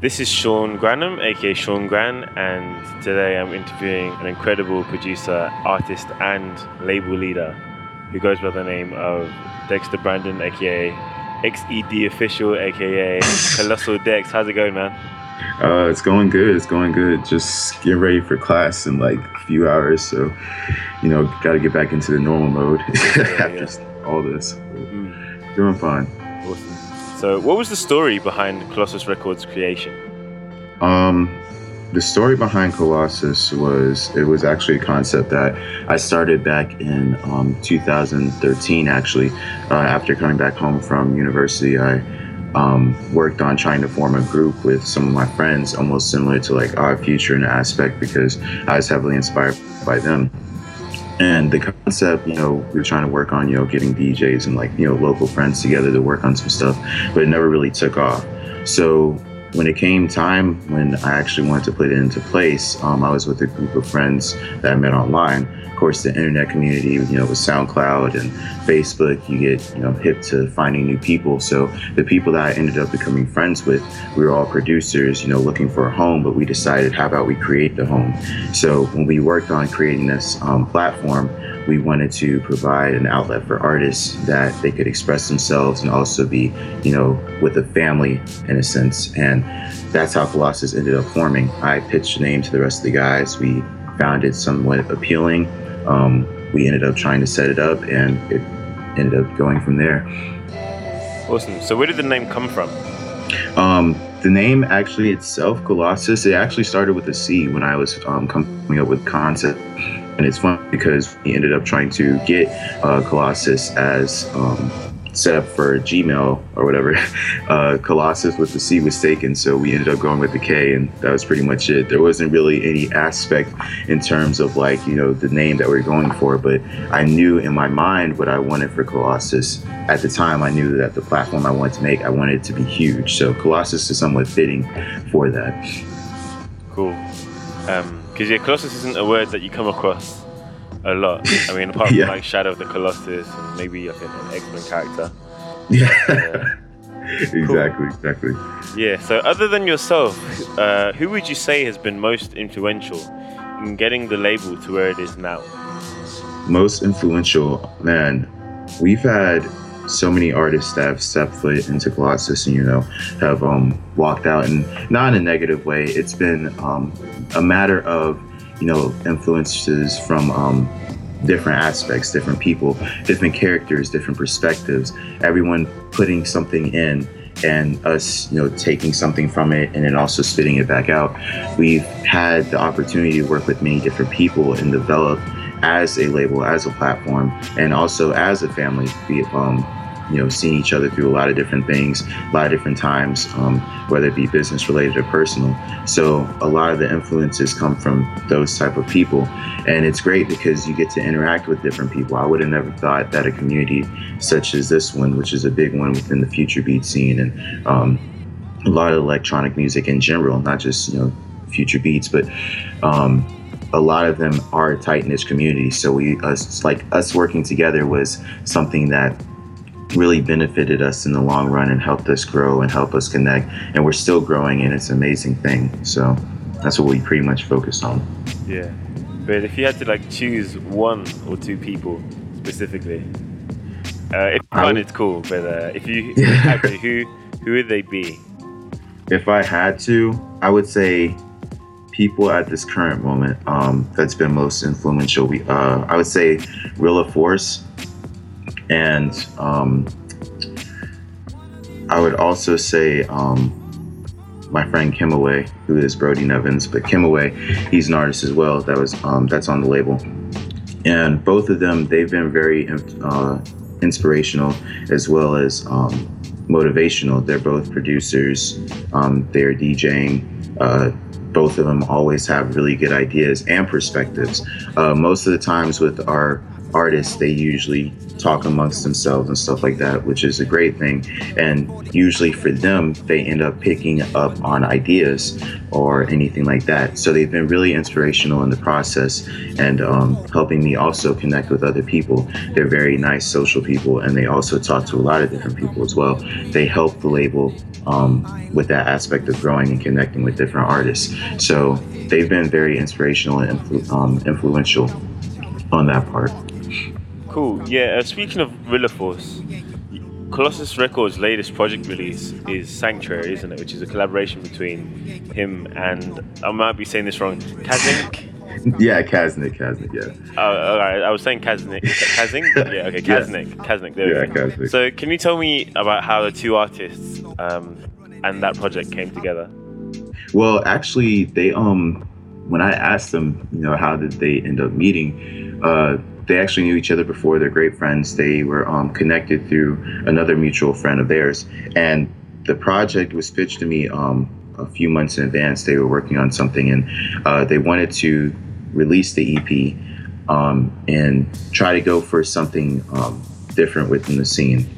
This is Sean Granham, aka Sean Gran, and today I'm interviewing an incredible producer, artist, and label leader who goes by the name of Dexter Brandon, aka XED Official, aka Colossal Dex. How's it going, man? Uh, it's going good. It's going good. Just getting ready for class in like a few hours. So, you know, got to get back into the normal mode yeah, after yeah. all this. Mm. Doing fine. Awesome. So, what was the story behind Colossus Records creation? Um, the story behind Colossus was it was actually a concept that I started back in um, 2013. Actually, uh, after coming back home from university, I um, worked on trying to form a group with some of my friends, almost similar to like our Future in aspect, because I was heavily inspired by them. And the concept, you know, we were trying to work on, you know, getting DJs and like, you know, local friends together to work on some stuff, but it never really took off. So when it came time when I actually wanted to put it into place, um, I was with a group of friends that I met online. Of course, the internet community, you know, with SoundCloud and Facebook, you get, you know, hip to finding new people. So the people that I ended up becoming friends with, we were all producers, you know, looking for a home, but we decided, how about we create the home? So when we worked on creating this um, platform, we wanted to provide an outlet for artists that they could express themselves and also be, you know, with a family in a sense. And that's how Colossus ended up forming. I pitched the name to the rest of the guys. We found it somewhat appealing. Um, we ended up trying to set it up, and it ended up going from there. Awesome. So, where did the name come from? Um, the name actually itself, Colossus, it actually started with a C when I was um, coming up with concept and it's fun because we ended up trying to get uh, Colossus as um, set up for Gmail or whatever. Uh, Colossus with the C was taken, so we ended up going with the K, and that was pretty much it. There wasn't really any aspect in terms of like you know the name that we are going for, but I knew in my mind what I wanted for Colossus. At the time, I knew that the platform I wanted to make, I wanted it to be huge. So Colossus is somewhat fitting for that. Cool. Um, because yeah, Colossus isn't a word that you come across a lot. I mean, apart from like Shadow of the Colossus and maybe I think an X Men character. Yeah. exactly, exactly. Yeah. So, other than yourself, uh, who would you say has been most influential in getting the label to where it is now? Most influential, man. We've had so many artists that have stepped foot into Colossus and you know have um, walked out, and not in a negative way. It's been um, a matter of you know influences from um, different aspects, different people, different characters, different perspectives. Everyone putting something in and us, you know, taking something from it and then also spitting it back out. We've had the opportunity to work with many different people and develop as a label, as a platform, and also as a family. Um, you know, seeing each other through a lot of different things, a lot of different times, um, whether it be business related or personal. So a lot of the influences come from those type of people, and it's great because you get to interact with different people. I would have never thought that a community such as this one, which is a big one within the future beat scene, and um, a lot of electronic music in general, not just you know future beats, but um, a lot of them are tight knit communities. So we, us, like us working together was something that really benefited us in the long run and helped us grow and help us connect. And we're still growing, and it's an amazing thing. So that's what we pretty much focus on. Yeah, but if you had to like choose one or two people specifically, uh, if one it's cool, but uh, if you had to, who who would they be? If I had to, I would say people at this current moment um, that's been most influential. We, uh, I would say, Rilla Force and um, I would also say um, my friend Kimaway, who is Brody Nevins, but Kimaway, he's an artist as well. That was um, that's on the label, and both of them they've been very uh, inspirational as well as um, motivational. They're both producers. Um, they're DJing. Uh, both of them always have really good ideas and perspectives. Uh, most of the times with our artists, they usually talk amongst themselves and stuff like that, which is a great thing. And usually for them, they end up picking up on ideas or anything like that. So they've been really inspirational in the process and um, helping me also connect with other people. They're very nice social people and they also talk to a lot of different people as well. They help the label um, with that aspect of growing and connecting with different artists. So they've been very inspirational and influ- um, influential on that part. Cool. Yeah. Uh, speaking of Force, Colossus Records' latest project release is Sanctuary, isn't it? Which is a collaboration between him and I might be saying this wrong. Kazink. yeah, Kaznik, Kaznik, yeah. Oh, all right. I was saying Kaznik. Kazink? Yeah, okay, Kaznik. Yeah. Kaznik, there yeah, we go. Kaznik. So, can you tell me about how the two artists um, and that project came together? Well, actually, they um, when I asked them, you know, how did they end up meeting? Uh, they actually knew each other before. They're great friends. They were um, connected through another mutual friend of theirs, and the project was pitched to me um, a few months in advance. They were working on something, and uh, they wanted to release the EP um, and try to go for something um, different within the scene.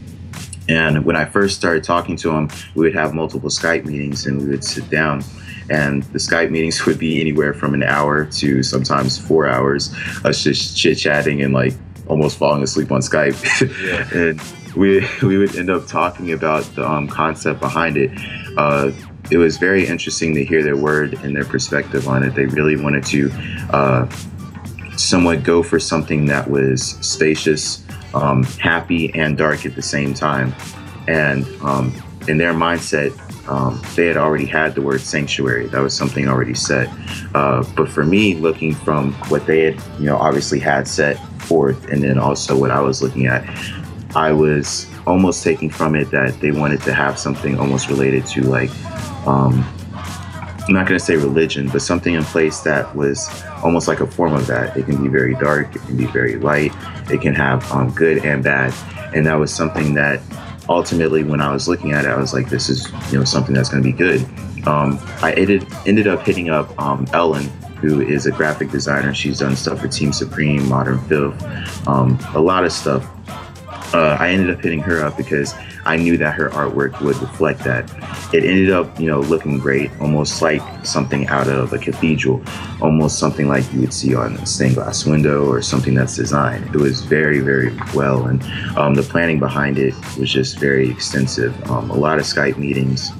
And when I first started talking to them, we would have multiple Skype meetings, and we would sit down and the Skype meetings would be anywhere from an hour to sometimes four hours, us just chit chatting and like almost falling asleep on Skype. Yeah. and we we would end up talking about the um, concept behind it. Uh, it was very interesting to hear their word and their perspective on it. They really wanted to uh, somewhat go for something that was spacious, um, happy, and dark at the same time. And um, in their mindset, um, they had already had the word sanctuary. That was something already set. Uh, but for me, looking from what they had, you know, obviously had set forth, and then also what I was looking at, I was almost taking from it that they wanted to have something almost related to like, um, I'm not going to say religion, but something in place that was almost like a form of that. It can be very dark, it can be very light, it can have um, good and bad. And that was something that ultimately, when I was looking at it, I was like, this is you know something that's going to be good. Um, I ended ended up hitting up um, Ellen, who is a graphic designer. She's done stuff for Team Supreme, Modern Filth, um, a lot of stuff. Uh, I ended up hitting her up because I knew that her artwork would reflect that. It ended up, you know, looking great, almost like something out of a cathedral, almost something like you would see on a stained glass window or something that's designed. It was very, very well, and um, the planning behind it was just very extensive. Um, a lot of Skype meetings,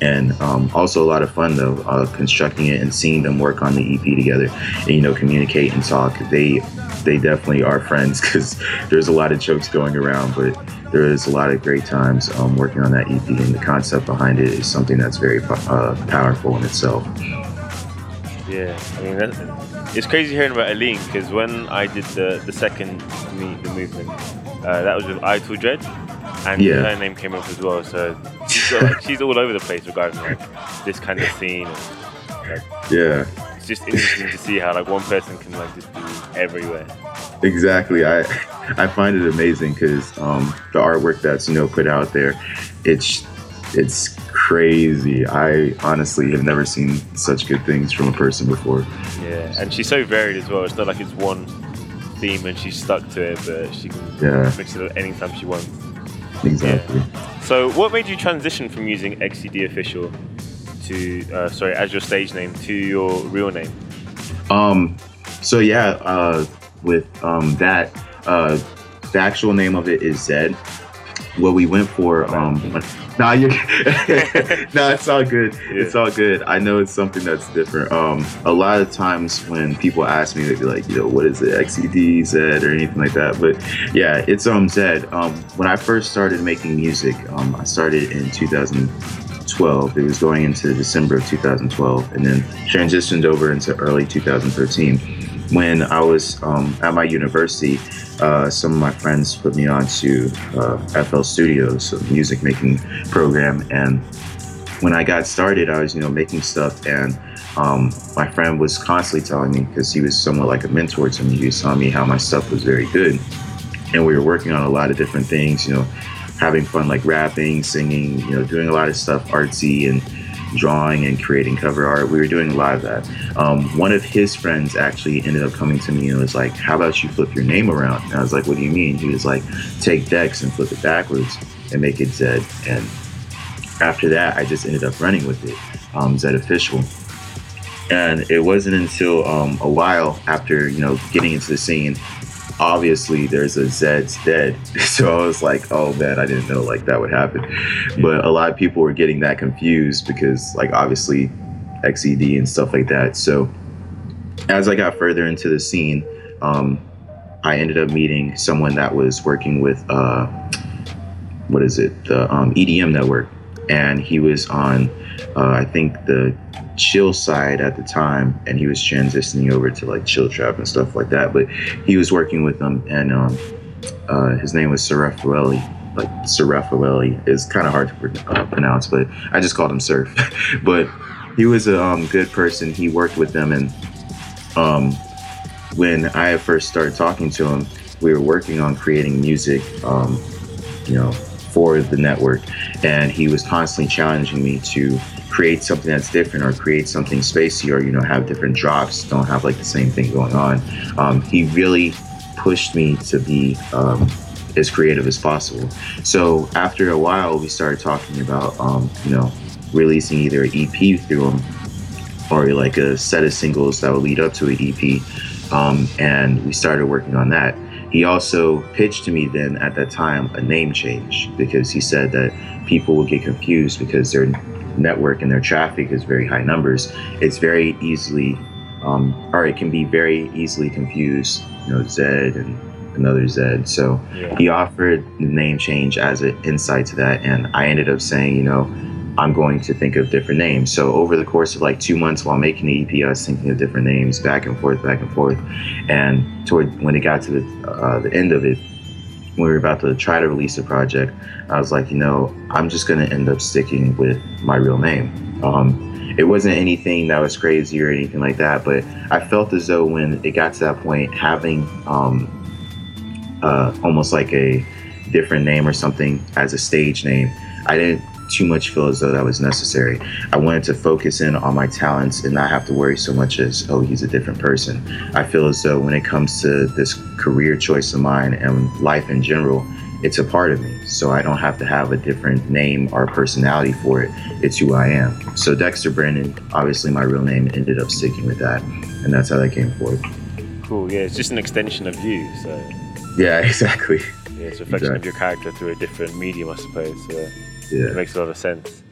and um, also a lot of fun though uh, constructing it and seeing them work on the ep together and you know communicate and talk they they definitely are friends because there's a lot of jokes going around but there is a lot of great times um, working on that EP, and the concept behind it is something that's very uh, powerful in itself. Yeah, I mean, that, it's crazy hearing about Aline because when I did the the second meet the movement, uh, that was with Eitel Dread, and yeah. her name came up as well. So she's, got, like, she's all over the place regarding like this kind of scene. And, like, yeah, it's just interesting to see how like one person can like just be everywhere. Exactly. I I find it amazing because um, the artwork that's you know put out there, it's it's crazy. I honestly have never seen such good things from a person before. Yeah, and she's so varied as well. It's not like it's one theme and she's stuck to it, but she can yeah. mix it up anytime she wants. Exactly. Yeah. So, what made you transition from using XED Official to, uh, sorry, as your stage name to your real name? Um. So yeah, uh, with um, that. Uh, the actual name of it is Zed. What we went for, um, nah, you, nah, it's all good. Yeah. It's all good. I know it's something that's different. Um, a lot of times when people ask me, they'd be like, you know, what is it, XED, Zed, or anything like that. But yeah, it's um Zed. Um, when I first started making music, um, I started in 2012. It was going into December of 2012, and then transitioned over into early 2013 when I was um, at my university, uh, some of my friends put me on to uh, FL Studios, a music making program. And when I got started, I was, you know, making stuff. And um, my friend was constantly telling me, because he was somewhat like a mentor to me, he telling me how my stuff was very good. And we were working on a lot of different things, you know, having fun like rapping, singing, you know, doing a lot of stuff artsy and drawing and creating cover art. We were doing a lot of that. Um, one of his friends actually ended up coming to me and was like, "How about you flip your name around?" And I was like, "What do you mean?" He was like, "Take Dex and flip it backwards and make it Zed." And after that, I just ended up running with it, um, Zed official. And it wasn't until um, a while after you know getting into the scene obviously there's a Zeds Dead. So I was like, oh man, I didn't know like that would happen. But a lot of people were getting that confused because like obviously XED and stuff like that. So as I got further into the scene, um, I ended up meeting someone that was working with uh, what is it, the um, EDM network, and he was on uh, I think the chill side at the time, and he was transitioning over to like chill trap and stuff like that. But he was working with them, and um, uh, his name was Sir Raffaelli. Like Sir Raffaelli is kind of hard to uh, pronounce, but I just called him Surf. but he was a um, good person. He worked with them, and um, when I first started talking to him, we were working on creating music. Um, you know, for the network, and he was constantly challenging me to create something that's different or create something spacey or you know have different drops don't have like the same thing going on. Um, he really pushed me to be um, as creative as possible. So after a while we started talking about um, you know releasing either an ep through him or like a set of singles that would lead up to an ep um, and we started working on that he also pitched to me then at that time a name change because he said that people would get confused because their network and their traffic is very high numbers. It's very easily, um, or it can be very easily confused, you know, Zed and another Zed. So yeah. he offered the name change as an insight to that. And I ended up saying, you know, I'm going to think of different names. So over the course of like two months while making the EP, I was thinking of different names back and forth, back and forth. And toward when it got to the uh, the end of it, when we were about to try to release a project, I was like, you know, I'm just going to end up sticking with my real name. Um, it wasn't anything that was crazy or anything like that, but I felt as though when it got to that point, having um, uh, almost like a different name or something as a stage name, I didn't too much feel as though that was necessary. I wanted to focus in on my talents and not have to worry so much as, oh, he's a different person. I feel as though when it comes to this career choice of mine and life in general, it's a part of me. So I don't have to have a different name or personality for it. It's who I am. So Dexter Brandon, obviously my real name, ended up sticking with that. And that's how that came forth. Cool. Yeah, it's just an extension of you. So. Yeah, exactly. Yeah, it's a reflection exactly. of your character through a different medium, I suppose. So. Yeah. It makes a lot of sense.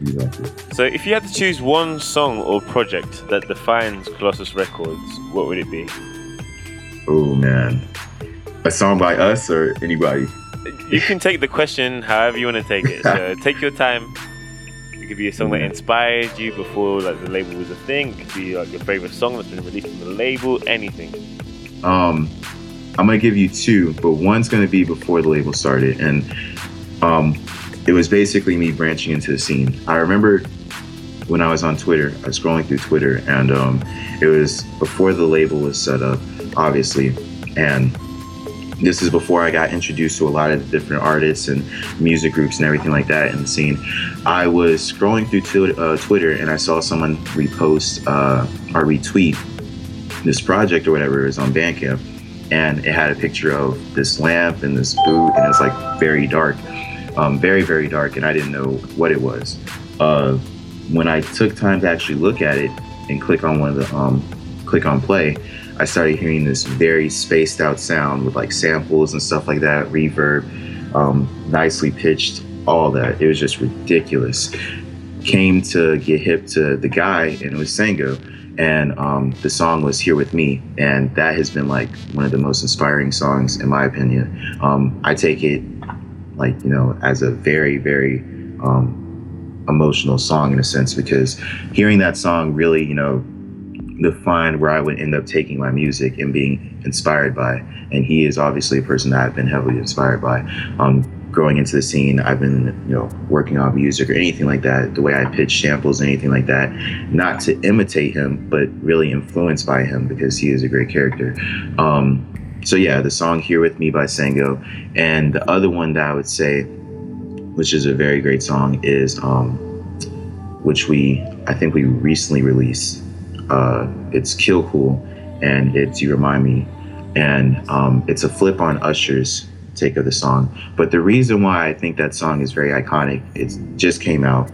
Exactly. So, if you had to choose one song or project that defines Colossus Records, what would it be? Oh man, a song by us or anybody? You can take the question however you want to take it. So, take your time. It could be a song that inspired you before like the label was a thing. It could be like your favorite song that's been released from the label. Anything. Um, I'm gonna give you two, but one's gonna be before the label started, and um, it was basically me branching into the scene. I remember when I was on Twitter, I was scrolling through Twitter, and um, it was before the label was set up, obviously, and this is before I got introduced to a lot of different artists and music groups and everything like that in the scene. I was scrolling through uh, Twitter and I saw someone repost uh, or retweet this project or whatever it was on Bandcamp, and it had a picture of this lamp and this boot, and it was like very dark um, very very dark, and I didn't know what it was. Uh, when I took time to actually look at it and click on one of the um, click on play, I started hearing this very spaced out sound with like samples and stuff like that, reverb, um, nicely pitched, all that. It was just ridiculous. Came to get hip to the guy, and it was Sango and um, the song was "Here with Me," and that has been like one of the most inspiring songs in my opinion. Um, I take it like you know as a very very um, emotional song in a sense because hearing that song really you know defined where I would end up taking my music and being inspired by. And he is obviously a person that I've been heavily inspired by. Um, growing into the scene, I've been, you know, working on music or anything like that, the way I pitch samples, and anything like that, not to imitate him, but really influenced by him because he is a great character. Um, so yeah, the song "Here with Me" by Sango, and the other one that I would say, which is a very great song, is um, which we I think we recently released. Uh, it's Kill Cool, and it's You Remind Me, and um, it's a flip on Usher's take of the song. But the reason why I think that song is very iconic, it just came out,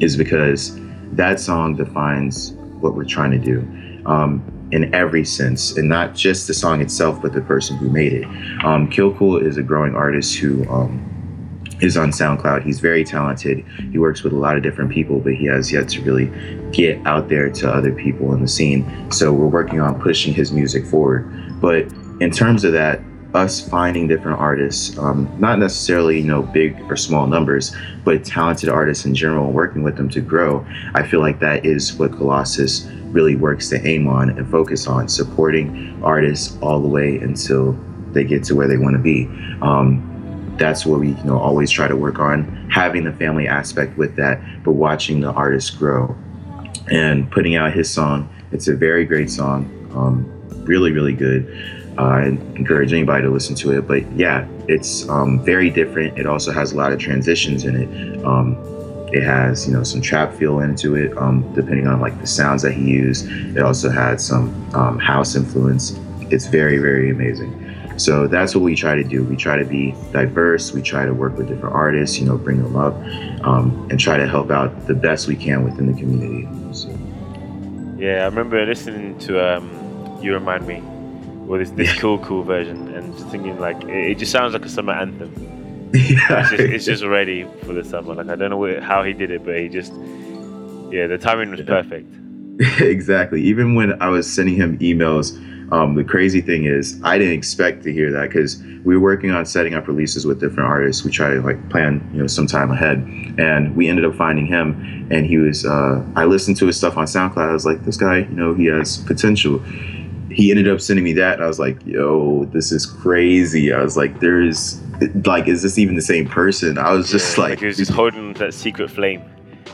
is because that song defines what we're trying to do. Um, in every sense, and not just the song itself, but the person who made it. Um, Kill Cool is a growing artist who um, is on SoundCloud. He's very talented. He works with a lot of different people, but he has yet to really get out there to other people in the scene. So we're working on pushing his music forward. But in terms of that, us finding different artists, um, not necessarily you know big or small numbers, but talented artists in general, working with them to grow. I feel like that is what Colossus really works to aim on and focus on, supporting artists all the way until they get to where they want to be. Um, that's what we you know always try to work on having the family aspect with that but watching the artist grow and putting out his song. It's a very great song um, really really good. Uh, I encourage anybody to listen to it but yeah it's um, very different. It also has a lot of transitions in it. Um, it has you know some trap feel into it um, depending on like the sounds that he used it also had some um, house influence it's very very amazing so that's what we try to do. We try to be diverse. We try to work with different artists, you know, bring them up, um, and try to help out the best we can within the community. So. Yeah, I remember listening to um, "You Remind Me" with this, this cool, cool version, and just thinking like it, it just sounds like a summer anthem. Yeah. It's, just, it's just ready for the summer. Like I don't know what, how he did it, but he just yeah, the timing was perfect. exactly. Even when I was sending him emails um, the crazy thing is, I didn't expect to hear that because we were working on setting up releases with different artists. We try to like plan, you know, some time ahead, and we ended up finding him. And he was, uh, I listened to his stuff on SoundCloud. I was like, this guy, you know, he has potential. He ended up sending me that, and I was like, yo, this is crazy. I was like, there's, like, is this even the same person? I was just yeah, like, like he was just holding that secret flame.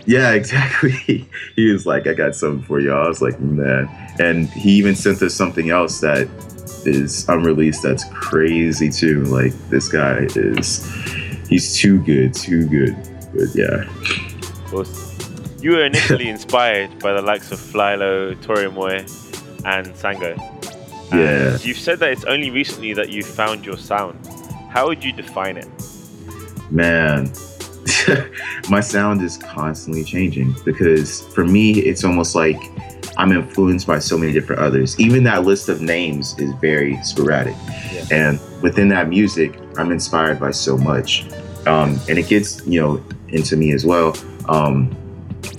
Yeah, exactly. he was like, I got something for y'all." I was like, man. And he even sent us something else that is unreleased that's crazy too. Like, this guy is, he's too good, too good. But yeah. Awesome. You were initially inspired by the likes of Flylo, Toro y Moi, and Sango. Yeah. you've said that it's only recently that you found your sound. How would you define it? Man, my sound is constantly changing because for me, it's almost like I'm influenced by so many different others. Even that list of names is very sporadic. Yeah. And within that music, I'm inspired by so much. Um, and it gets, you know, into me as well. Um,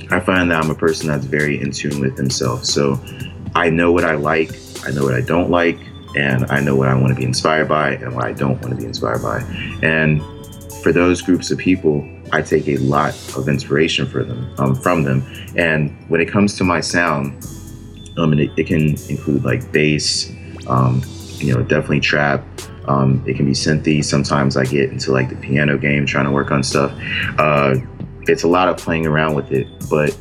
I find that I'm a person that's very in tune with himself. So I know what I like, I know what I don't like, and I know what I want to be inspired by and what I don't want to be inspired by. And for those groups of people, I take a lot of inspiration for them um, from them. And when it comes to my sound, um, it, it, can include like bass, um, you know, definitely trap. Um, it can be synthy. Sometimes I get into like the piano game, trying to work on stuff. Uh, it's a lot of playing around with it, but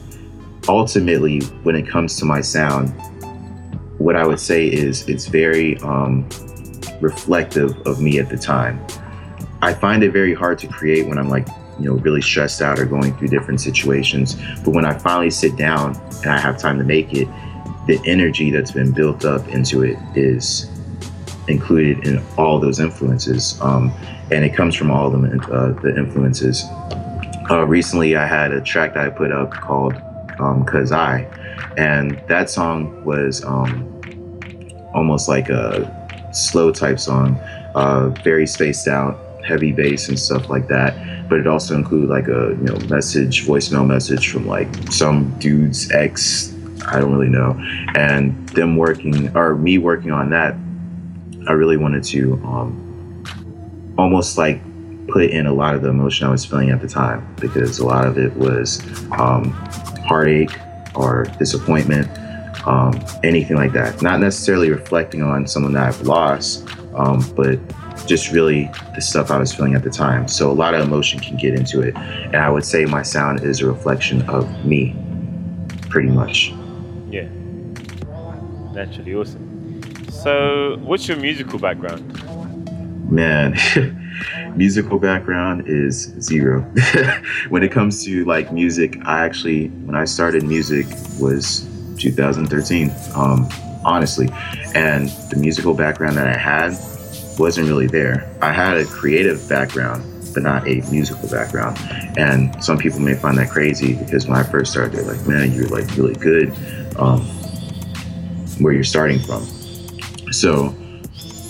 ultimately, when it comes to my sound, what I would say is it's very um, reflective of me at the time. I find it very hard to create when I'm like you know really stressed out or going through different situations but when i finally sit down and i have time to make it the energy that's been built up into it is included in all those influences um, and it comes from all of them uh, the influences uh, recently i had a track that i put up called um, cause i and that song was um, almost like a slow type song uh, very spaced out heavy bass and stuff like that. But it also included like a you know message voicemail message from like some dude's ex i don't really know. And them working or me working on that i really wanted to um, almost like put in a lot of the emotion i was feeling at the time because a lot of it was um, heartache or disappointment um, anything like that not necessarily reflecting on someone that i've lost um, but just really the stuff I was feeling at the time. So a lot of emotion can get into it. And I would say my sound is a reflection of me, pretty much. Yeah. Naturally awesome. So, what's your musical background? Man, musical background is zero. when it comes to like music, I actually when I started music was 2013. Um, honestly, and the musical background that I had wasn't really there. I had a creative background, but not a musical background. And some people may find that crazy because when I first started, they're like, "Man, you're like really good." Um, where you're starting from. So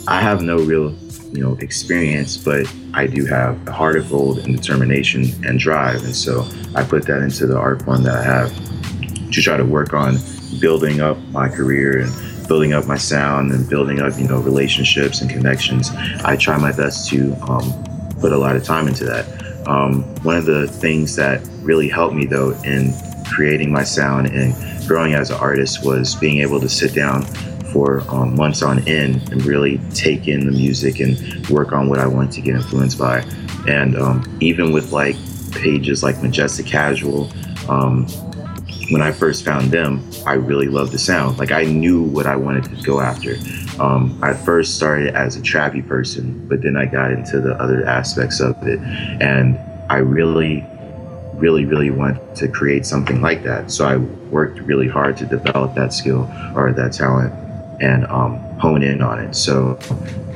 I have no real, you know, experience, but I do have a heart of gold and determination and drive. And so I put that into the art form that I have to try to work on building up my career and building up my sound and building up, you know, relationships and connections. I try my best to um, put a lot of time into that. Um, one of the things that really helped me though in creating my sound and growing as an artist was being able to sit down for um, months on end and really take in the music and work on what I wanted to get influenced by. And um, even with like pages like Majestic Casual, um, when I first found them, I really loved the sound. Like I knew what I wanted to go after. Um, I first started as a trappy person, but then I got into the other aspects of it, and I really really, really want to create something like that. So I worked really hard to develop that skill or that talent and um, hone in on it. So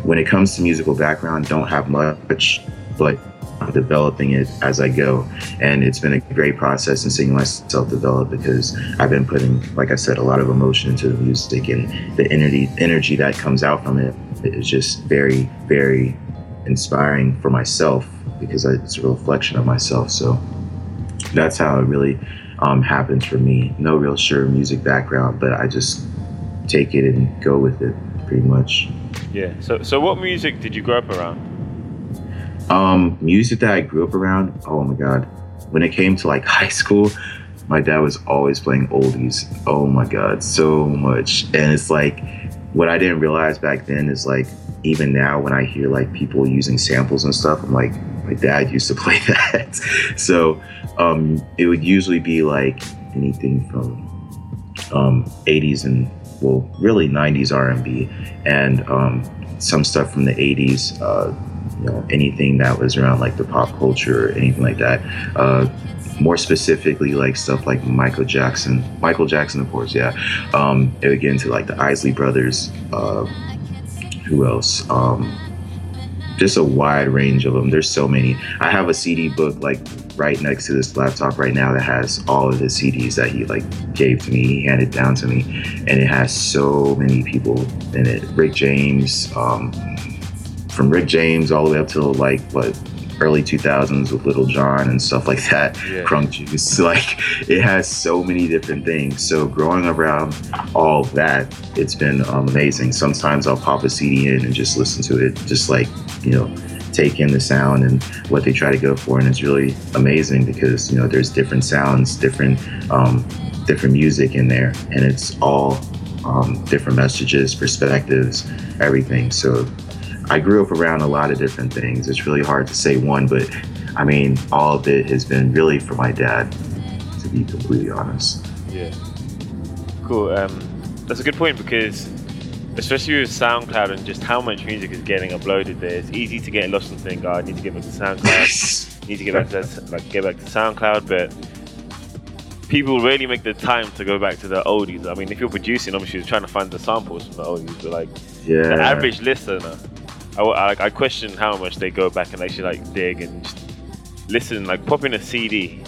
when it comes to musical background, don't have much, but I'm developing it as I go. And it's been a great process in seeing myself develop because I've been putting, like I said, a lot of emotion into the music and the energy energy that comes out from it is just very, very inspiring for myself because it's a reflection of myself. So that's how it really um, happens for me. No real sure music background, but I just take it and go with it pretty much. Yeah. So, so what music did you grow up around? Um, music that I grew up around. Oh my god. When it came to like high school, my dad was always playing oldies. Oh my god, so much. And it's like what I didn't realize back then is like even now when I hear like people using samples and stuff, I'm like, my dad used to play that. so um, it would usually be like anything from um, 80s and well, really 90s R&B and um, some stuff from the 80s. Uh, you know, anything that was around like the pop culture or anything like that. Uh, more specifically, like stuff like Michael Jackson, Michael Jackson, of course, yeah. Um, it would get into like the Isley Brothers. Uh, who else? Um, just a wide range of them. There's so many. I have a CD book like right next to this laptop right now that has all of the CDs that he like gave to me. He handed down to me, and it has so many people in it. Rick James, um, from Rick James all the way up to like what early 2000s with Lil Jon and stuff like that. Yeah. Crunk Juice. Like it has so many different things. So growing around all that, it's been um, amazing. Sometimes I'll pop a CD in and just listen to it, just like, you know, take in the sound and what they try to go for. And it's really amazing because, you know, there's different sounds, different, um, different music in there. And it's all um, different messages, perspectives, everything. So I grew up around a lot of different things. It's really hard to say one, but I mean, all of it has been really for my dad, to be completely honest. Yeah. Cool. Um, that's a good point because, especially with SoundCloud and just how much music is getting uploaded there, it's easy to get lost and think, oh, I need to get back to SoundCloud. need to get back to like get back to SoundCloud, but people really make the time to go back to the oldies. I mean, if you're producing, obviously you're trying to find the samples from the oldies, but like yeah. the average listener I, I, I question how much they go back and actually like dig and just listen, like pop in a CD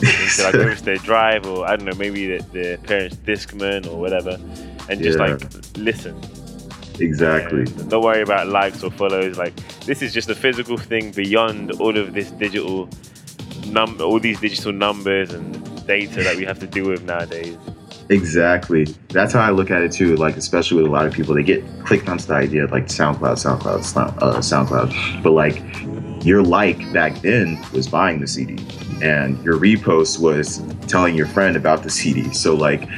into like whether it's their drive or I don't know, maybe their, their parents' Discman or whatever, and just yeah. like listen. Exactly. don't worry about likes or follows. Like this is just a physical thing beyond all of this digital num all these digital numbers and data that we have to deal with nowadays. Exactly. That's how I look at it too. Like, especially with a lot of people, they get clicked onto the idea of like SoundCloud, SoundCloud, uh, SoundCloud. But like, your like back then was buying the CD, and your repost was telling your friend about the CD. So like,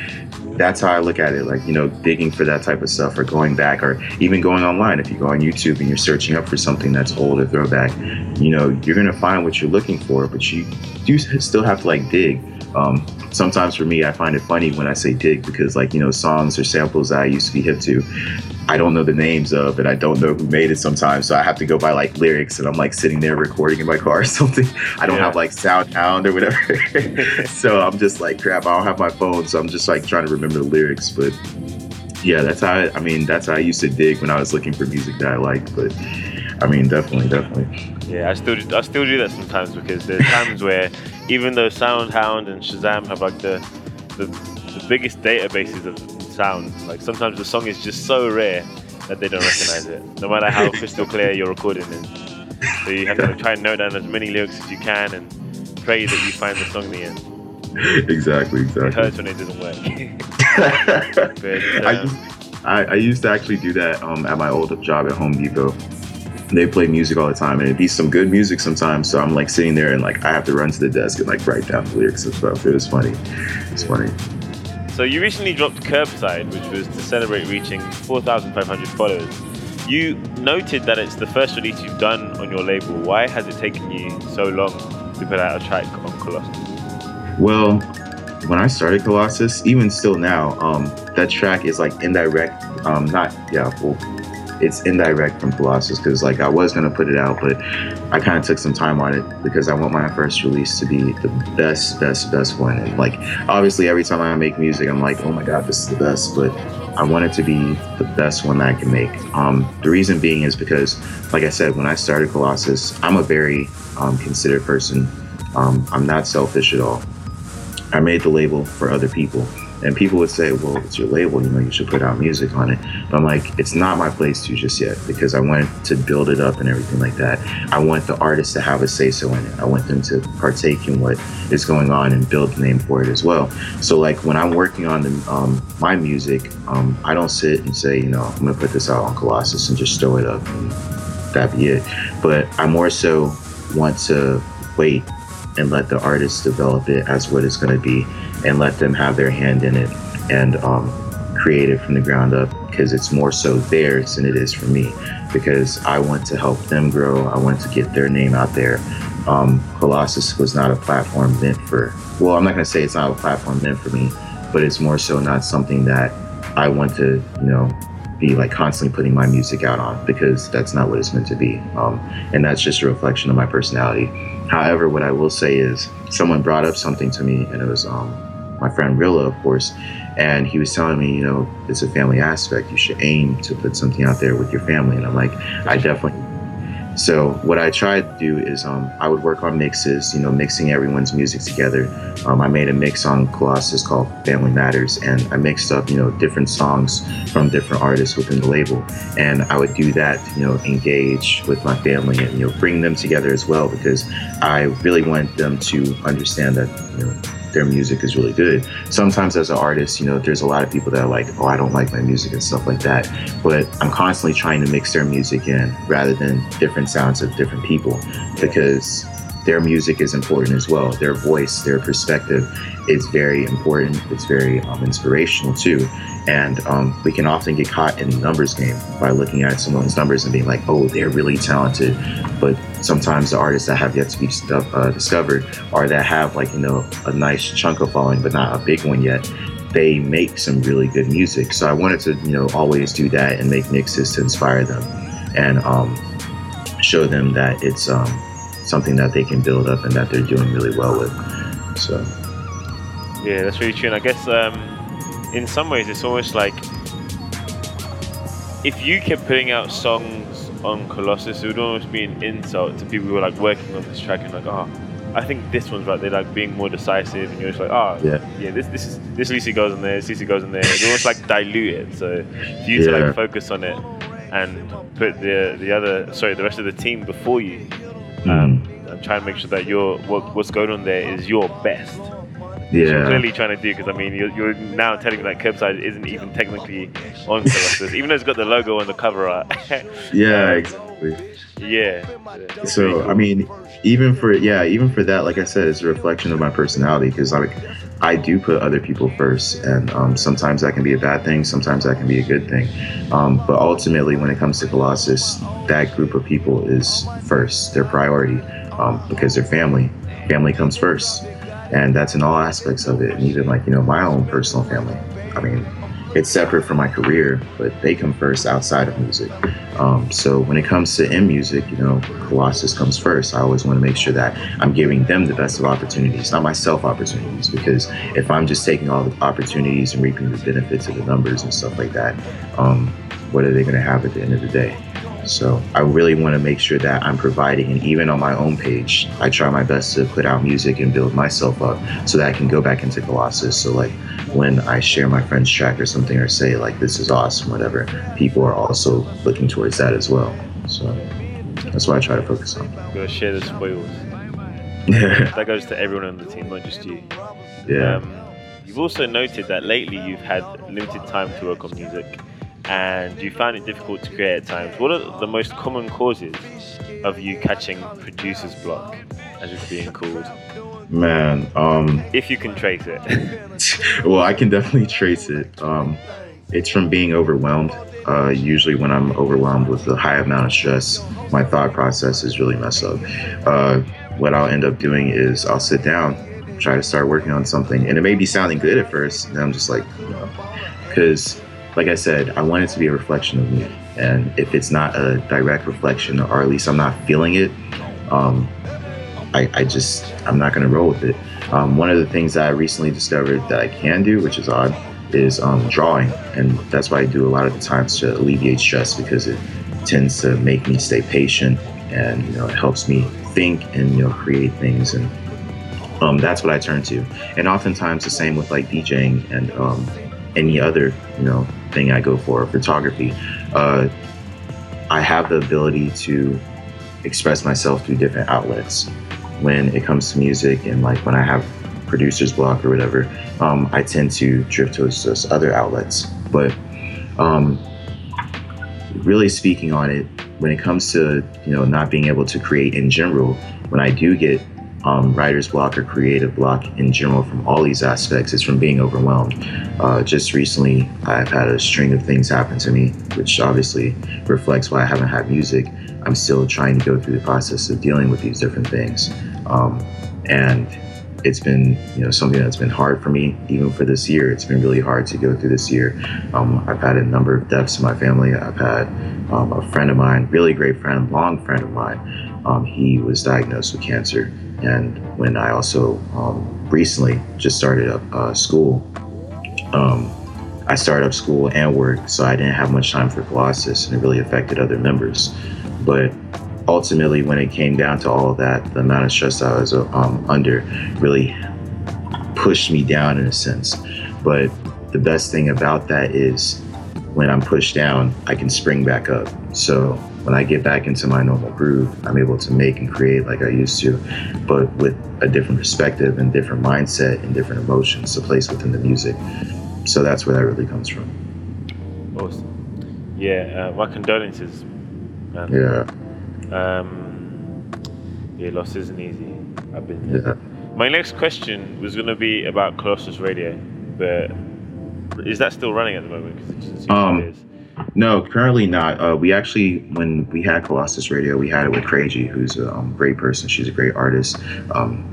that's how I look at it. Like, you know, digging for that type of stuff, or going back, or even going online. If you go on YouTube and you're searching up for something that's old or throwback, you know, you're gonna find what you're looking for, but you do still have to like dig Um, sometimes for me, I find it funny when I say dig because, like, you know, songs or samples that I used to be hip to, I don't know the names of and I don't know who made it sometimes. So I have to go by like lyrics and I'm like sitting there recording in my car or something. I don't yeah. have like SoundHound or whatever. so I'm just like, crap, I don't have my phone. So I'm just like trying to remember the lyrics. But yeah, that's how I, I mean, that's how I used to dig when I was looking for music that I liked. But I mean, definitely, definitely. Yeah, I still I still do that sometimes because there's times where even though SoundHound and Shazam have like the the, the biggest databases of sound, like sometimes the song is just so rare that they don't recognize it, no matter how crystal clear your recording is. So you have to try and note down as many lyrics as you can and pray that you find the song in the end. Exactly, exactly. It hurts when it doesn't work. but, uh, I, I, used to actually do that um, at my old job at Home Depot they play music all the time and it'd be some good music sometimes so i'm like sitting there and like i have to run to the desk and like write down the lyrics and stuff. It was funny. It's funny. So you recently dropped curbside which was to celebrate reaching 4500 followers. You noted that it's the first release you've done on your label. Why has it taken you so long to put out a track on colossus? Well when I started Colossus, even still now, um, that track is like indirect, um, not yeah, well, it's indirect from Colossus because like I was gonna put it out, but I kind of took some time on it because I want my first release to be the best, best, best one. And like obviously, every time I make music, I'm like, oh my god, this is the best. But I want it to be the best one that I can make. Um, the reason being is because, like I said, when I started Colossus, I'm a very um, considerate person. Um, I'm not selfish at all. I made the label for other people. And people would say, well, it's your label, you know, you should put out music on it. But I'm like, it's not my place to just yet because I want to build it up and everything like that. I want the artists to have a say so in it. I want them to partake in what is going on and build the name for it as well. So, like, when I'm working on the, um, my music, um, I don't sit and say, you know, I'm going to put this out on Colossus and just throw it up and that be it. But I more so want to wait and let the artists develop it as what it's going to be and let them have their hand in it and um, create it from the ground up because it's more so theirs than it is for me because I want to help them grow. I want to get their name out there. Um, Colossus was not a platform meant for, well, I'm not going to say it's not a platform meant for me, but it's more so not something that I want to, you know, be like constantly putting my music out on because that's not what it's meant to be. Um, and that's just a reflection of my personality. However, what I will say is someone brought up something to me and it was, um, my friend Rilla, of course, and he was telling me, you know, it's a family aspect. You should aim to put something out there with your family. And I'm like, I definitely. So what I tried to do is um, I would work on mixes, you know, mixing everyone's music together. Um, I made a mix on Colossus called Family Matters, and I mixed up, you know, different songs from different artists within the label. And I would do that, you know, engage with my family and you know bring them together as well because I really want them to understand that, you know their music is really good. Sometimes as an artist, you know, there's a lot of people that are like, oh, I don't like my music and stuff like that. But I'm constantly trying to mix their music in rather than different sounds of different people because their music is important as well. Their voice, their perspective is very important. It's very um, inspirational too. And um, we can often get caught in the numbers game by looking at someone's numbers and being like, oh, they're really talented. But sometimes the artists that have yet to be uh, discovered or that have like, you know, a nice chunk of following, but not a big one yet, they make some really good music. So I wanted to, you know, always do that and make mixes to inspire them and um, show them that it's um, something that they can build up and that they're doing really well with. So. Yeah, that's really true. And I guess um, in some ways it's almost like if you kept putting out songs on Colossus, it would almost be an insult to people who were like working on this track and like, oh, I think this one's right. They're like being more decisive, and you're just like, oh, yeah, yeah. This this is this Lucy goes in there, this Lucy goes in there. It's almost like dilute it. So for you yeah. to like focus on it and put the the other, sorry, the rest of the team before you. Um, and try and make sure that your what, what's going on there is your best yeah. you're clearly trying to do because I mean you're, you're, now telling me that curbside isn't even technically on Colossus, even though it's got the logo on the cover art. yeah, exactly. Yeah. So I mean, even for yeah, even for that, like I said, it's a reflection of my personality because like I do put other people first, and um, sometimes that can be a bad thing, sometimes that can be a good thing. Um, but ultimately, when it comes to Colossus, that group of people is first, their priority, um, because their family. Family comes first and that's in all aspects of it, and even like you know my own personal family. I mean, it's separate from my career, but they come first outside of music. Um, so when it comes to in music, you know, Colossus comes first. I always want to make sure that I'm giving them the best of opportunities, not myself opportunities, because if I'm just taking all the opportunities and reaping the benefits of the numbers and stuff like that, um, what are they going to have at the end of the day? So I really want to make sure that I'm providing, and even on my own page, I try my best to put out music and build myself up so that I can go back into Colossus. So like when I share my friend's track or something, or say like this is awesome, whatever, people are also looking towards that as well. So that's what I try to focus on. Gotta share the spoils. that goes to everyone on the team, not just you. Yeah. Um, you've also noted that lately you've had limited time to work on music and you found it difficult to create at times. What are the most common causes of you catching producer's block, as it's being called? Man, um, If you can trace it. well, I can definitely trace it. Um, it's from being overwhelmed. Uh, usually, when I'm overwhelmed with a high amount of stress, my thought process is really messed up. Uh, what I'll end up doing is I'll sit down, try to start working on something, and it may be sounding good at first, and I'm just like, because, like I said, I want it to be a reflection of me, and if it's not a direct reflection, or at least I'm not feeling it, um, I, I just I'm not gonna roll with it. Um, one of the things that I recently discovered that I can do, which is odd, is um, drawing, and that's why I do a lot of the times to alleviate stress because it tends to make me stay patient, and you know it helps me think and you know create things, and um, that's what I turn to. And oftentimes the same with like DJing and um, any other you know thing I go for, photography. Uh, I have the ability to express myself through different outlets when it comes to music and like when I have producer's block or whatever, um, I tend to drift towards those other outlets. But um, really speaking on it, when it comes to you know not being able to create in general, when I do get um, writer's block or creative block in general from all these aspects, is from being overwhelmed. Uh, just recently, I've had a string of things happen to me, which obviously reflects why I haven't had music. I'm still trying to go through the process of dealing with these different things. Um, and it's been, you know, something that's been hard for me, even for this year. It's been really hard to go through this year. Um, I've had a number of deaths in my family. I've had um, a friend of mine, really great friend, long friend of mine. Um, he was diagnosed with cancer. And when I also um, recently just started up uh, school, um, I started up school and work, so I didn't have much time for Colossus, and it really affected other members. But ultimately, when it came down to all of that, the amount of stress I was um, under really pushed me down in a sense. But the best thing about that is when I'm pushed down, I can spring back up. So when I get back into my normal groove, I'm able to make and create like I used to, but with a different perspective and different mindset and different emotions to place within the music. So that's where that really comes from. Awesome. Yeah, uh, my condolences. Man. Yeah. Um, yeah, loss isn't easy. I've been Yeah. My next question was going to be about Colossus Radio, but is that still running at the moment? 'Cause it doesn't seem Um, it is. No, currently not. Uh, we actually, when we had Colossus Radio, we had it with Crazy, who's a um, great person. She's a great artist. Um,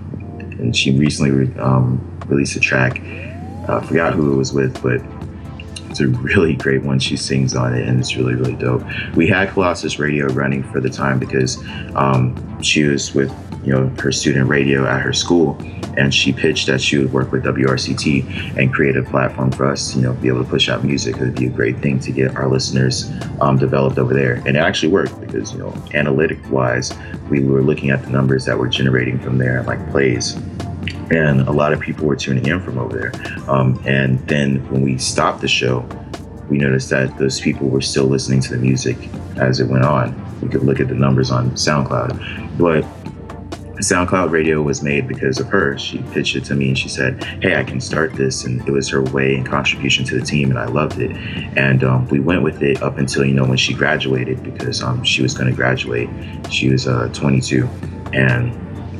and she recently re- um, released a track. Uh, I forgot who it was with, but it's a really great one. She sings on it, and it's really, really dope. We had Colossus Radio running for the time because um, she was with, you know, her student radio at her school, and she pitched that she would work with WRCT and create a platform for us, you know, be able to push out music. It would be a great thing to get our listeners um, developed over there, and it actually worked because, you know, analytic-wise, we were looking at the numbers that were generating from there, like plays, and a lot of people were tuning in from over there. Um, and then when we stopped the show, we noticed that those people were still listening to the music as it went on. We could look at the numbers on SoundCloud, but SoundCloud Radio was made because of her. She pitched it to me and she said, "Hey, I can start this," and it was her way and contribution to the team, and I loved it. And um, we went with it up until you know when she graduated because um, she was going to graduate. She was uh, 22, and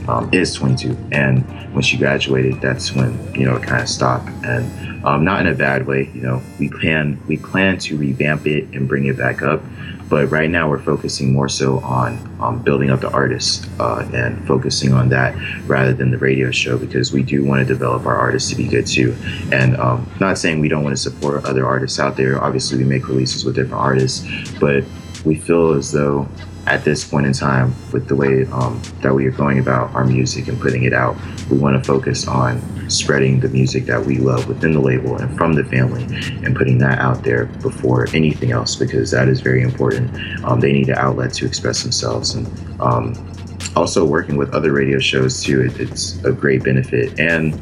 um, is 22. And when she graduated, that's when you know it kind of stopped, and um, not in a bad way. You know, we plan we plan to revamp it and bring it back up, but right now we're focusing more so on um, building up the artists uh, and focusing on that rather than the radio show because we do want to develop our artists to be good too. And um, not saying we don't want to support other artists out there. Obviously, we make releases with different artists, but we feel as though at this point in time, with the way um, that we are going about our music and putting it out, we want to focus on spreading the music that we love within the label and from the family and putting that out there before anything else because that is very important. Um, they need an outlet to express themselves and um, also working with other radio shows too. It, it's a great benefit and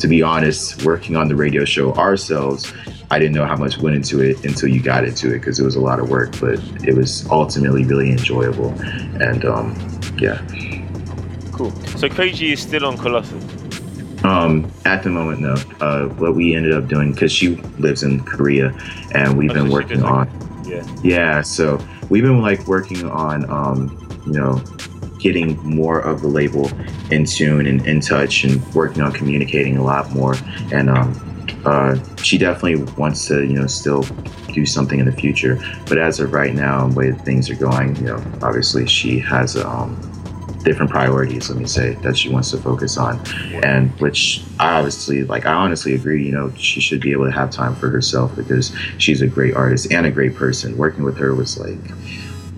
to be honest, working on the radio show ourselves I didn't know how much went into it until you got into it because it was a lot of work, but it was ultimately really enjoyable. And um, yeah. Cool. So Crazy is still on Colossus? Um, at the moment, no. Uh, what we ended up doing, because she lives in Korea, and we've oh, been so working on. yeah. Yeah. So we've been like working on, um, you know, getting more of the label in tune and in touch, and working on communicating a lot more. And um, uh, she definitely wants to, you know, still do something in the future. But as of right now, the way things are going, you know, obviously she has um, different priorities. Let me say that she wants to focus on, and which I obviously like. I honestly agree. You know, she should be able to have time for herself because she's a great artist and a great person. Working with her was like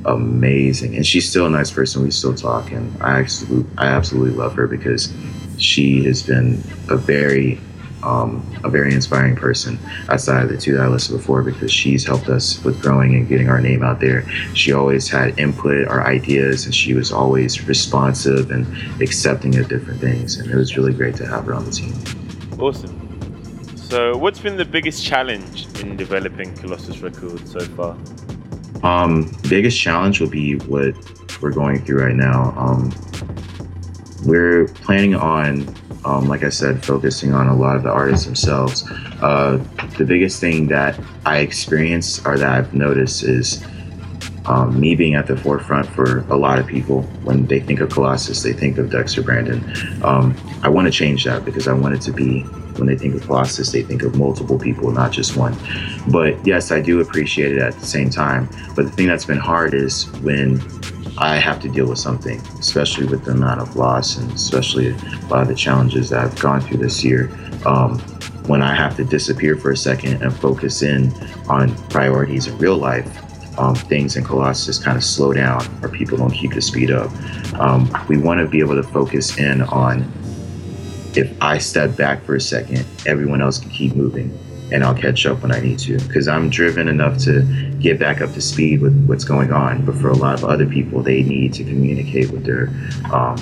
amazing, and she's still a nice person. We still talk, and I absolutely, I absolutely love her because she has been a very um, a very inspiring person outside of the two that I listed before because she's helped us with growing and getting our name out there. She always had input, our ideas, and she was always responsive and accepting of different things. And it was really great to have her on the team. Awesome. So, what's been the biggest challenge in developing Colossus Records so far? Um, biggest challenge will be what we're going through right now. Um, we're planning on um, like I said, focusing on a lot of the artists themselves. Uh, the biggest thing that I experience or that I've noticed is um, me being at the forefront for a lot of people. When they think of Colossus, they think of Dexter Brandon. Um, I want to change that because I want it to be when they think of Colossus, they think of multiple people, not just one. But yes, I do appreciate it at the same time. But the thing that's been hard is when I have to deal with something, especially with the amount of loss and especially a lot of the challenges that I've gone through this year. Um, when I have to disappear for a second and focus in on priorities in real life, um, things in Colossus kind of slow down or people don't keep the speed up. Um, we want to be able to focus in on if I step back for a second, everyone else can keep moving and I'll catch up when I need to because I'm driven enough to get back up to speed with what's going on. But for a lot of other people, they need to communicate with their um,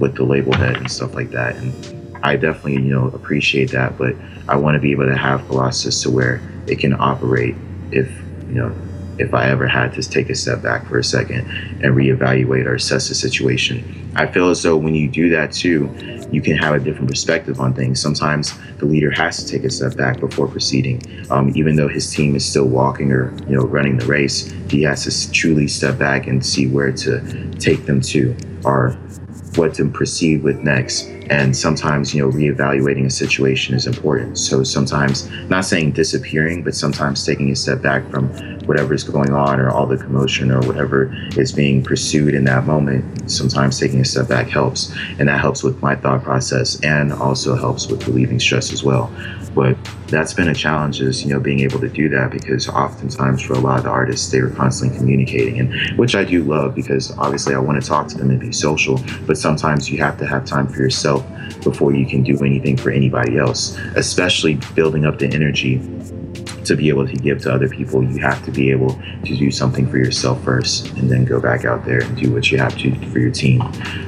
with the label head and stuff like that. And I definitely you know appreciate that, but I want to be able to have Colossus to where it can operate if you know if I ever had to take a step back for a second and reevaluate or assess the situation. I feel as though when you do that too, you can have a different perspective on things. Sometimes the leader has to take a step back before proceeding. Um, even though his team is still walking or you know running the race, he has to truly step back and see where to take them to or what to proceed with next. And sometimes, you know, reevaluating a situation is important. So sometimes, not saying disappearing, but sometimes taking a step back from whatever is going on or all the commotion or whatever is being pursued in that moment. Sometimes taking a step back helps. And that helps with my thought process and also helps with relieving stress as well. But that's been a challenge is, you know, being able to do that because oftentimes for a lot of the artists, they were constantly communicating and which I do love because obviously I want to talk to them and be social, but sometimes you have to have time for yourself before you can do anything for anybody else, especially building up the energy to be able to give to other people, you have to be able to do something for yourself first and then go back out there and do what you have to for your team.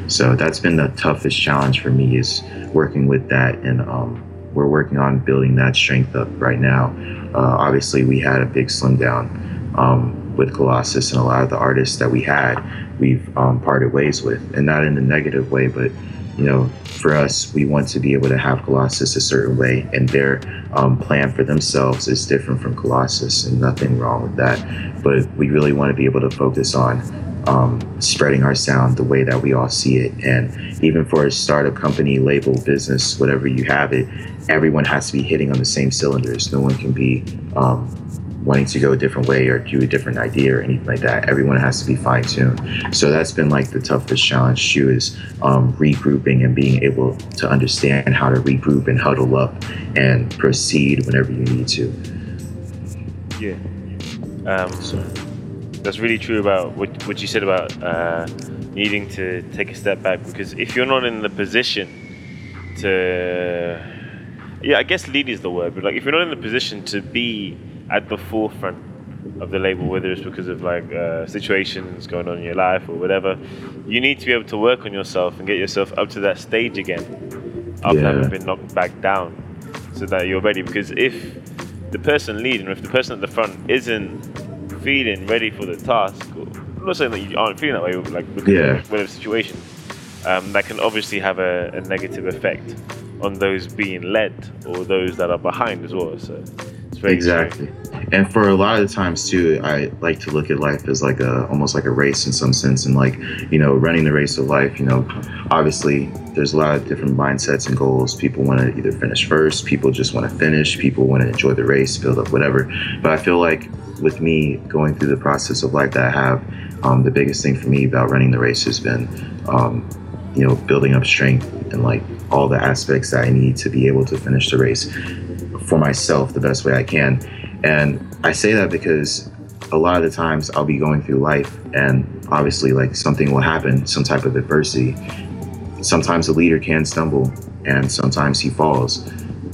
So that's been the toughest challenge for me is working with that and um, we're working on building that strength up right now. Uh, obviously, we had a big slim down um, with Colossus, and a lot of the artists that we had, we've um, parted ways with, and not in a negative way, but you know, for us, we want to be able to have Colossus a certain way, and their um, plan for themselves is different from Colossus, and nothing wrong with that. But we really want to be able to focus on um, spreading our sound the way that we all see it. And even for a startup company, label, business, whatever you have it, everyone has to be hitting on the same cylinders. No one can be um, wanting to go a different way or do a different idea or anything like that. Everyone has to be fine tuned. So that's been like the toughest challenge too is um, regrouping and being able to understand how to regroup and huddle up and proceed whenever you need to. Yeah. Um, so that's really true about what, what you said about uh, needing to take a step back because if you're not in the position to yeah i guess lead is the word but like if you're not in the position to be at the forefront of the label whether it's because of like uh, situations going on in your life or whatever you need to be able to work on yourself and get yourself up to that stage again after yeah. having been knocked back down so that you're ready because if the person leading or if the person at the front isn't feeling ready for the task. I'm not saying that you aren't feeling that way, like yeah. whatever situation. Um, that can obviously have a, a, negative effect on those being led or those that are behind as well. So exactly. And for a lot of the times too, I like to look at life as like a almost like a race in some sense, and like you know, running the race of life. You know, obviously there's a lot of different mindsets and goals. People want to either finish first, people just want to finish, people want to enjoy the race, build up whatever. But I feel like with me going through the process of life that I have, um, the biggest thing for me about running the race has been, um, you know, building up strength and like all the aspects that I need to be able to finish the race for myself the best way I can. And I say that because a lot of the times I'll be going through life and obviously like something will happen, some type of adversity. Sometimes a leader can stumble and sometimes he falls.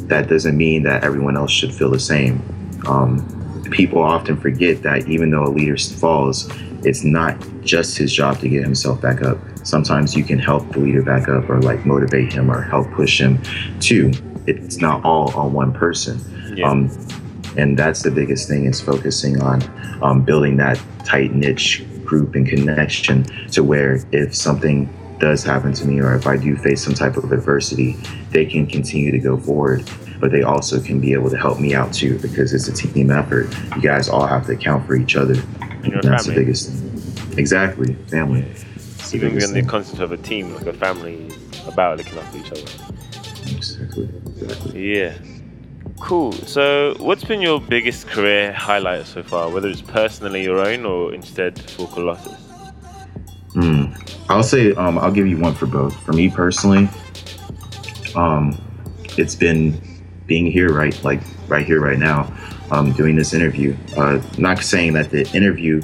That doesn't mean that everyone else should feel the same. Um, people often forget that even though a leader falls, it's not just his job to get himself back up. Sometimes you can help the leader back up or like motivate him or help push him too. It's not all on one person. Yeah. Um, and that's the biggest thing is focusing on um, building that tight niche group and connection to where if something does happen to me or if I do face some type of adversity, they can continue to go forward but they also can be able to help me out too because it's a team effort. You guys all have to account for each other. And that's family. the biggest thing. Exactly, family. Even in the concept of a team, like a family, about looking after each other. Exactly. exactly. Yeah. Cool. So, what's been your biggest career highlight so far, whether it's personally your own or instead for Colossus? Hmm. I'll say um, I'll give you one for both. For me personally, um, it's been being here right like right here right now um, doing this interview uh, not saying that the interview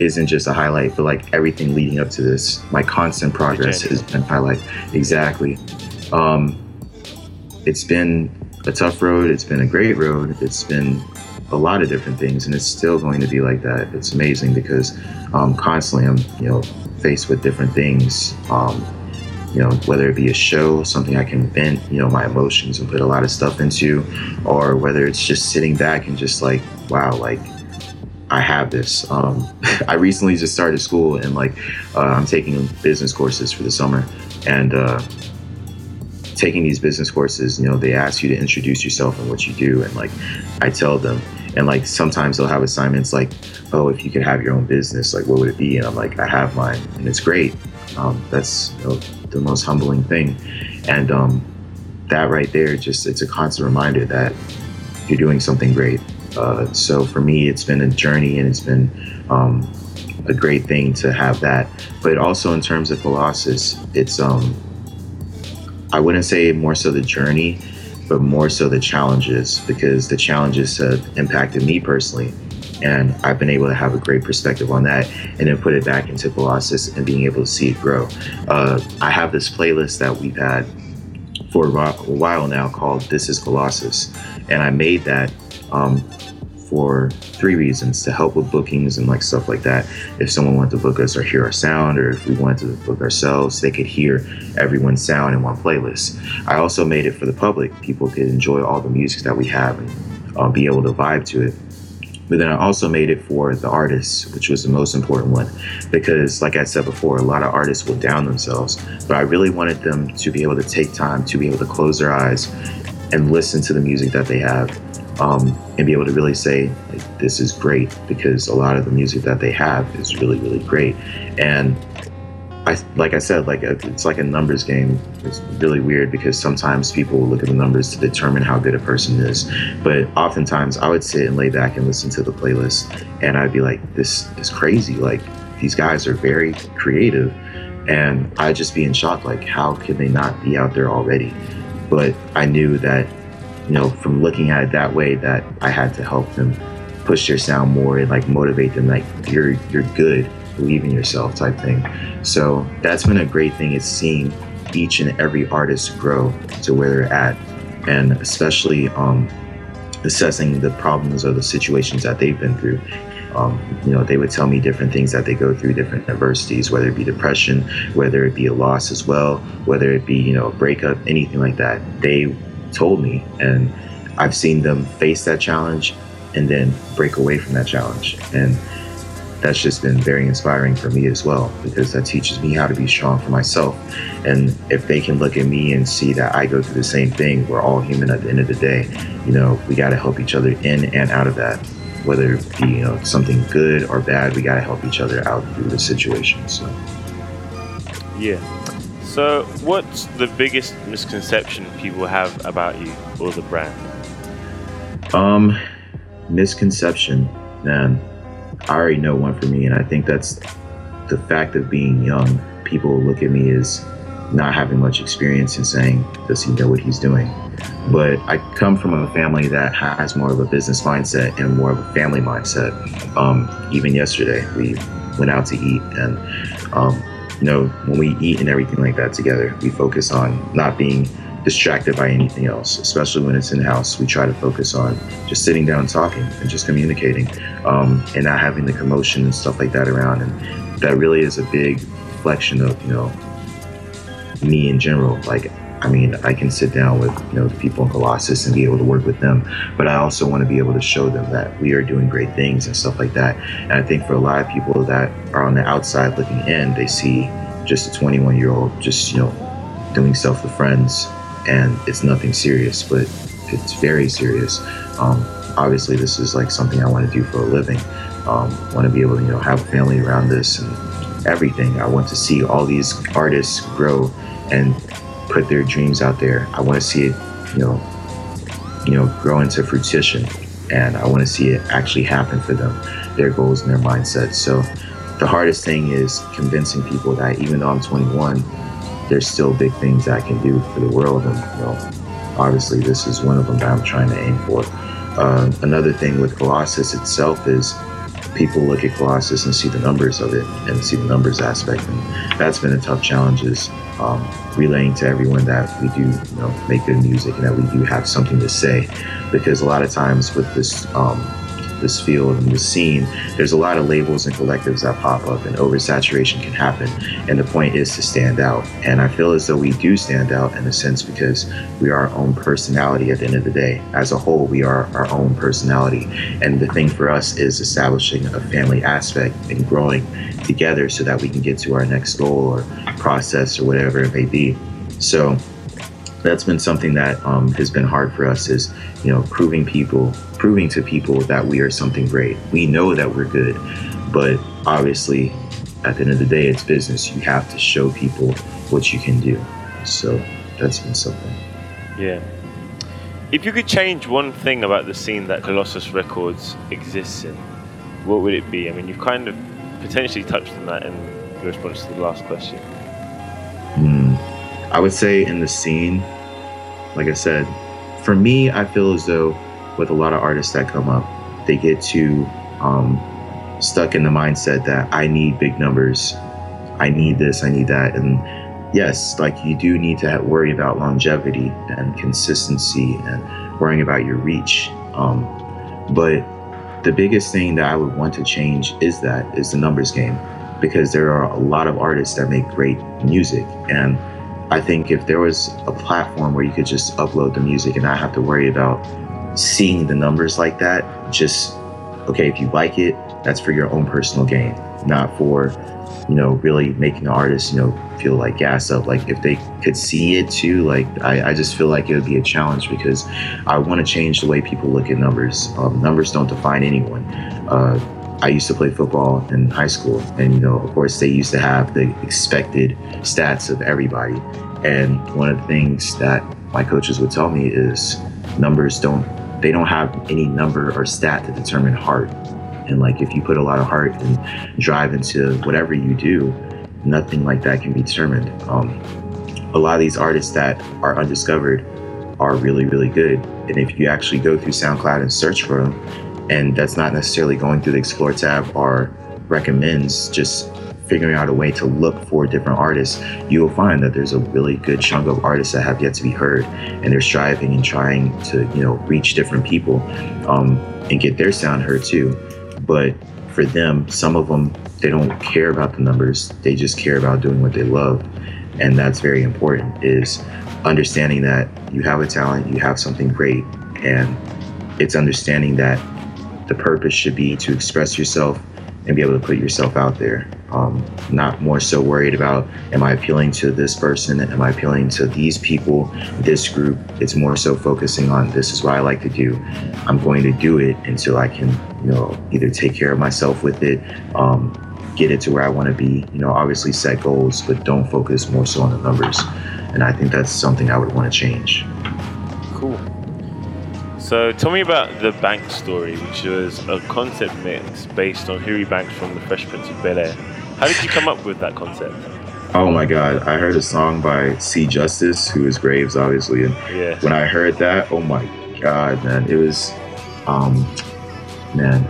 isn't just a highlight but like everything leading up to this my constant progress has been highlight exactly um, it's been a tough road it's been a great road it's been a lot of different things and it's still going to be like that it's amazing because um, constantly i'm you know faced with different things um, you know, whether it be a show, something I can vent, you know, my emotions and put a lot of stuff into, or whether it's just sitting back and just like, wow, like I have this. Um, I recently just started school and like uh, I'm taking business courses for the summer, and uh, taking these business courses, you know, they ask you to introduce yourself and what you do, and like I tell them, and like sometimes they'll have assignments like, oh, if you could have your own business, like what would it be? And I'm like, I have mine, and it's great. Um, that's you know, the most humbling thing. And um, that right there, just it's a constant reminder that you're doing something great. Uh, so for me, it's been a journey and it's been um, a great thing to have that. But also in terms of Colossus, it's um, I wouldn't say more so the journey, but more so the challenges because the challenges have impacted me personally and I've been able to have a great perspective on that and then put it back into Colossus and being able to see it grow. Uh, I have this playlist that we've had for a while now called This is Colossus. And I made that um, for three reasons to help with bookings and like stuff like that. If someone wanted to book us or hear our sound, or if we wanted to book ourselves, they could hear everyone's sound in one playlist. I also made it for the public. People could enjoy all the music that we have and uh, be able to vibe to it. But then I also made it for the artists, which was the most important one, because like I said before, a lot of artists will down themselves. But I really wanted them to be able to take time to be able to close their eyes and listen to the music that they have. Um, and be able to really say this is great because a lot of the music that they have is really really great and I, like I said, like a, it's like a numbers game. It's really weird because sometimes people will look at the numbers to determine how good a person is. But oftentimes I would sit and lay back and listen to the playlist and I'd be like, this is crazy. Like these guys are very creative. And I'd just be in shock, like, how can they not be out there already? But I knew that you know, from looking at it that way, that I had to help them push their sound more and like motivate them, like you're you're good, believe in yourself type thing. So that's been a great thing. It's seeing each and every artist grow to where they're at, and especially um, assessing the problems or the situations that they've been through. Um, you know, they would tell me different things that they go through, different adversities, whether it be depression, whether it be a loss as well, whether it be, you know, a breakup, anything like that. They told me. And I've seen them face that challenge and then break away from that challenge. And that's just been very inspiring for me as well because that teaches me how to be strong for myself. And if they can look at me and see that I go through the same thing, we're all human at the end of the day. You know, we got to help each other in and out of that. Whether it be you know something good or bad, we got to help each other out through the situation. So, yeah, so, what's the biggest misconception people have about you or the brand? Um, misconception, man. I already know one for me, and I think that's the fact of being young. People look at me as not having much experience and saying, Does he know what he's doing? But I come from a family that has more of a business mindset and more of a family mindset. Um, even yesterday, we went out to eat, and um, you know, when we eat and everything like that together, we focus on not being distracted by anything else, especially when it's in house. We try to focus on just sitting down, talking, and just communicating, um, and not having the commotion and stuff like that around. And that really is a big reflection of you know me in general. Like I mean, I can sit down with you know the people in Colossus and be able to work with them, but I also want to be able to show them that we are doing great things and stuff like that. And I think for a lot of people that are on the outside looking in, they see just a 21 year old just you know doing stuff with friends, and it's nothing serious, but it's very serious. Um, obviously, this is like something I want to do for a living. Um, want to be able to you know have a family around this and everything. I want to see all these artists grow and put their dreams out there. I want to see it, you know, you know, grow into fruition, and I want to see it actually happen for them, their goals and their mindsets. So, the hardest thing is convincing people that even though I'm 21, there's still big things I can do for the world, and you know, obviously this is one of them that I'm trying to aim for. Uh, another thing with Colossus itself is people look at Colossus and see the numbers of it and see the numbers aspect, and that's been a tough challenge. Is um, relaying to everyone that we do, you know, make good music and that we do have something to say, because a lot of times with this um, this field and this scene, there's a lot of labels and collectives that pop up, and oversaturation can happen. And the point is to stand out. And I feel as though we do stand out in a sense because we are our own personality at the end of the day. As a whole, we are our own personality. And the thing for us is establishing a family aspect and growing together so that we can get to our next goal or process or whatever it may be. So that's been something that um, has been hard for us is you know proving people proving to people that we are something great. We know that we're good but obviously at the end of the day it's business. You have to show people what you can do. So that's been something. Yeah. If you could change one thing about the scene that colossus records exists in what would it be? I mean you've kind of potentially touched on that in response to the last question. I would say in the scene, like I said, for me, I feel as though with a lot of artists that come up, they get too um, stuck in the mindset that I need big numbers, I need this, I need that, and yes, like you do need to worry about longevity and consistency and worrying about your reach. Um, but the biggest thing that I would want to change is that is the numbers game. Because there are a lot of artists that make great music. And I think if there was a platform where you could just upload the music and not have to worry about seeing the numbers like that, just okay, if you like it, that's for your own personal gain, not for you know, really making the artist, you know, feel like gas up. Like if they could see it too, like I, I just feel like it would be a challenge because I want to change the way people look at numbers. Um, numbers don't define anyone. Uh, I used to play football in high school, and you know, of course, they used to have the expected stats of everybody. And one of the things that my coaches would tell me is numbers don't they don't have any number or stat to determine heart. And like if you put a lot of heart and drive into whatever you do, nothing like that can be determined. Um, a lot of these artists that are undiscovered are really, really good. And if you actually go through SoundCloud and search for them, and that's not necessarily going through the Explore tab or recommends, just figuring out a way to look for different artists, you will find that there's a really good chunk of artists that have yet to be heard, and they're striving and trying to, you know, reach different people um, and get their sound heard too. But for them, some of them they don't care about the numbers; they just care about doing what they love, and that's very important. Is understanding that you have a talent, you have something great, and it's understanding that the purpose should be to express yourself and be able to put yourself out there. Um, not more so worried about am I appealing to this person? Am I appealing to these people, this group? It's more so focusing on this is what I like to do. I'm going to do it until I can, you know, either take care of myself with it, um, get it to where I want to be. You know, obviously set goals, but don't focus more so on the numbers. And I think that's something I would want to change. So tell me about the Bank story, which was a concept mix based on Huey Banks from The Fresh Prince of Bel Air. How did you come up with that concept? Oh my God! I heard a song by C Justice, who is Graves, obviously, and Yeah. when I heard that, oh my God, man, it was, um, man,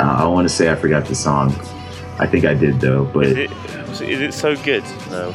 I, I want to say I forgot the song. I think I did though, but Is it, is it so good? No.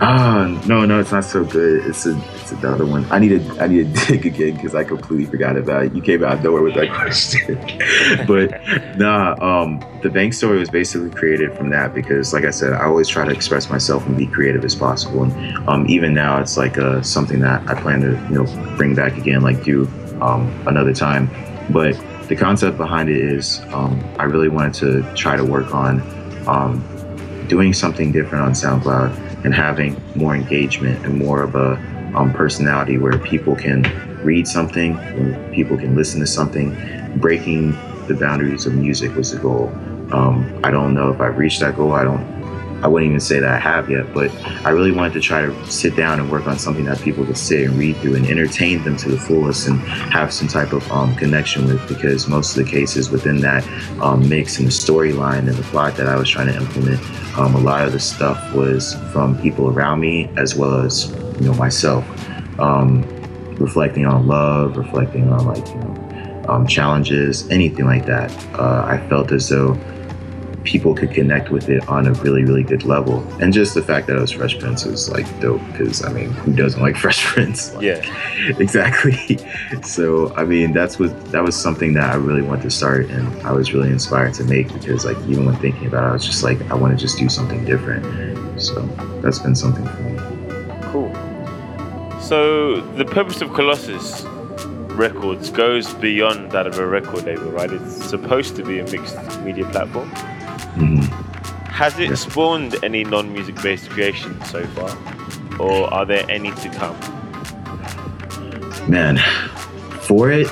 Ah, no, no, it's not so good. It's a, it's another one. I need to, I need to dig again because I completely forgot about it. You came out of nowhere with that question, but nah, um, the bank story was basically created from that because, like I said, I always try to express myself and be creative as possible. And um, even now, it's like uh, something that I plan to, you know, bring back again, like do um, another time. But the concept behind it is, um, I really wanted to try to work on um, doing something different on SoundCloud and having more engagement and more of a um, personality where people can read something, people can listen to something. Breaking the boundaries of music was the goal. Um, I don't know if I've reached that goal. I don't. I wouldn't even say that I have yet, but I really wanted to try to sit down and work on something that people could sit and read through and entertain them to the fullest and have some type of um, connection with. Because most of the cases within that um, mix and the storyline and the plot that I was trying to implement, um, a lot of the stuff was from people around me as well as you know myself, um, reflecting on love, reflecting on like you know um, challenges, anything like that. Uh, I felt as though people could connect with it on a really, really good level. And just the fact that it was Fresh Prince was like dope because I mean, who doesn't like Fresh Prince? Like, Yeah. exactly. So I mean, that's what that was something that I really wanted to start, and I was really inspired to make because like even when thinking about it, I was just like, I want to just do something different. So that's been something for me. Cool. So the purpose of Colossus Records goes beyond that of a record label, right? It's supposed to be a mixed media platform. Mhm. Has it spawned any non-music based creations so far, or are there any to come? man for it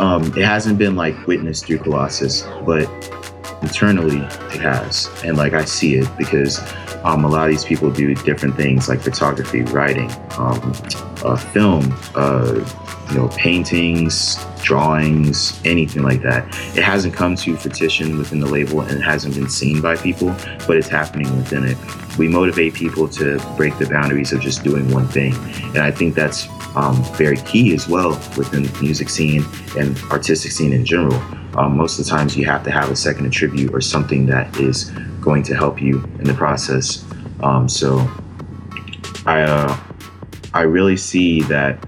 um it hasn't been like witnessed through colossus but internally it has and like i see it because um, a lot of these people do different things like photography writing um, uh, film uh, you know paintings drawings anything like that it hasn't come to fruition within the label and it hasn't been seen by people but it's happening within it we motivate people to break the boundaries of just doing one thing and i think that's um, very key as well within the music scene and artistic scene in general. Um, most of the times, you have to have a second attribute or something that is going to help you in the process. Um, so, I uh, I really see that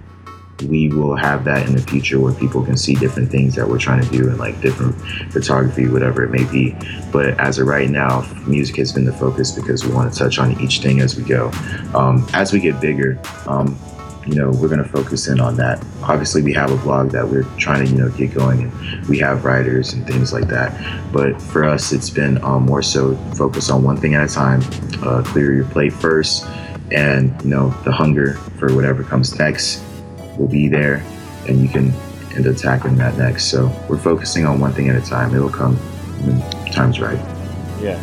we will have that in the future where people can see different things that we're trying to do and like different photography, whatever it may be. But as of right now, music has been the focus because we want to touch on each thing as we go. Um, as we get bigger, um, you know, we're going to focus in on that. Obviously, we have a blog that we're trying to, you know, get going, and we have writers and things like that. But for us, it's been um, more so focus on one thing at a time, uh, clear your plate first, and you know, the hunger for whatever comes next will be there, and you can end up tackling that next. So we're focusing on one thing at a time. It'll come when time's right. Yeah.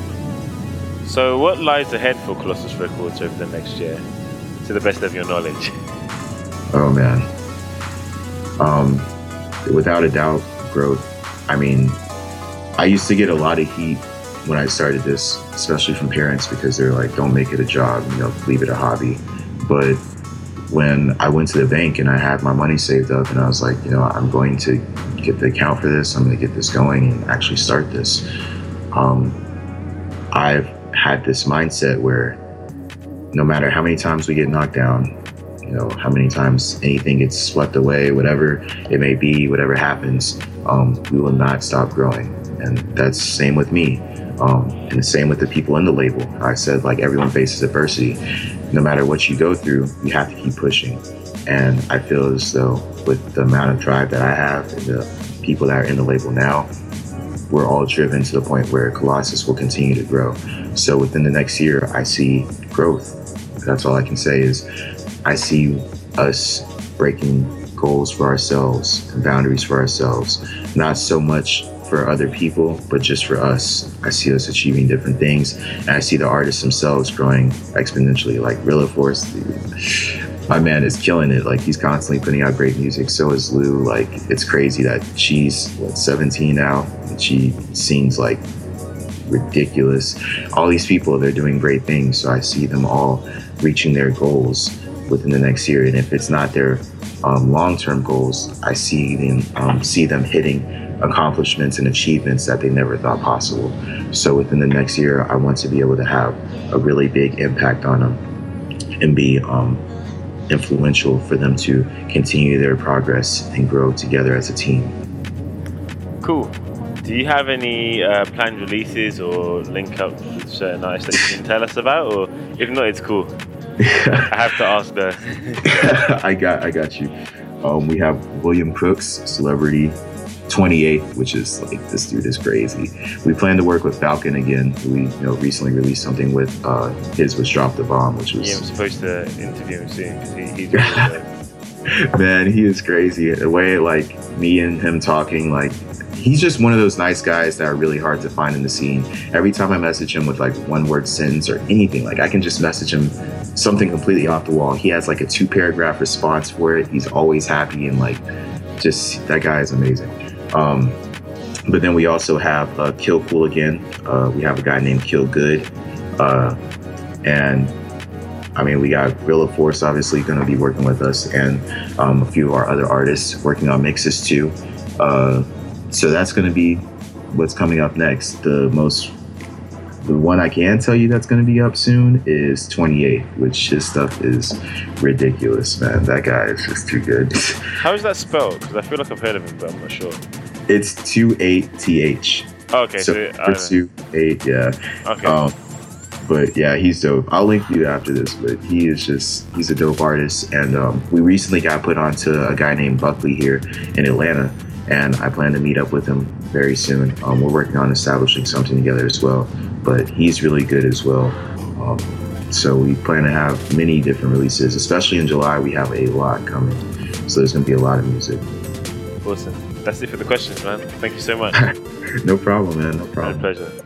So, what lies ahead for Colossus Records over the next year, to the best of your knowledge? Oh man. Um, without a doubt, growth. I mean, I used to get a lot of heat when I started this, especially from parents because they're like, "Don't make it a job, you know, leave it a hobby." But when I went to the bank and I had my money saved up, and I was like, you know, I'm going to get the account for this. I'm going to get this going and actually start this. Um, I've had this mindset where no matter how many times we get knocked down, you know, how many times anything gets swept away, whatever it may be, whatever happens, um, we will not stop growing. And that's same with me. Um, and the same with the people in the label. I said, like, everyone faces adversity. No matter what you go through, you have to keep pushing. And I feel as though with the amount of drive that I have and the people that are in the label now, we're all driven to the point where Colossus will continue to grow. So within the next year, I see growth. That's all I can say is I see us breaking goals for ourselves and boundaries for ourselves, not so much for other people, but just for us. I see us achieving different things, and I see the artists themselves growing exponentially. Like Rilla Force, my man is killing it. Like he's constantly putting out great music. So is Lou. Like it's crazy that she's what 17 now, and she sings like ridiculous. All these people, they're doing great things. So I see them all reaching their goals within the next year. And if it's not their um, long-term goals, I see them um, see them hitting accomplishments and achievements that they never thought possible. So within the next year, I want to be able to have a really big impact on them and be um, influential for them to continue their progress and grow together as a team. Cool. Do you have any uh, planned releases or link up with certain artists that you can tell us about? Or if not, it's cool. I have to ask the. I got, I got you. Um, we have William Crooks, celebrity 28, which is like this dude is crazy. We plan to work with Falcon again. We you know recently released something with uh, his was Drop the Bomb, which was Yeah, I'm supposed to interview him soon because he, he's really man, he is crazy. The way like me and him talking, like he's just one of those nice guys that are really hard to find in the scene. Every time I message him with like one word sentence or anything, like I can just message him something completely off the wall. He has like a two paragraph response for it. He's always happy and like just that guy is amazing. Um, but then we also have uh, Kill Cool again. Uh, we have a guy named Kill Good. Uh, and I mean, we got Rilla Force obviously going to be working with us, and um, a few of our other artists working on mixes too. Uh, so that's going to be what's coming up next. The most, the one I can tell you that's going to be up soon is 28, which his stuff is ridiculous, man. That guy is just too good. How is that spelled? Because I feel like I've heard of him, but I'm not sure. It's two eight th. Okay, so, So two eight, yeah. okay. Um, but yeah, he's dope. I'll link you after this, but he is just he's a dope artist. And um, we recently got put onto a guy named Buckley here in Atlanta, and I plan to meet up with him very soon. Um, we're working on establishing something together as well, but he's really good as well. Um, so we plan to have many different releases, especially in July. We have a lot coming, so there's gonna be a lot of music. awesome. That's it for the questions, man. Thank you so much. No problem, man. No problem. My pleasure.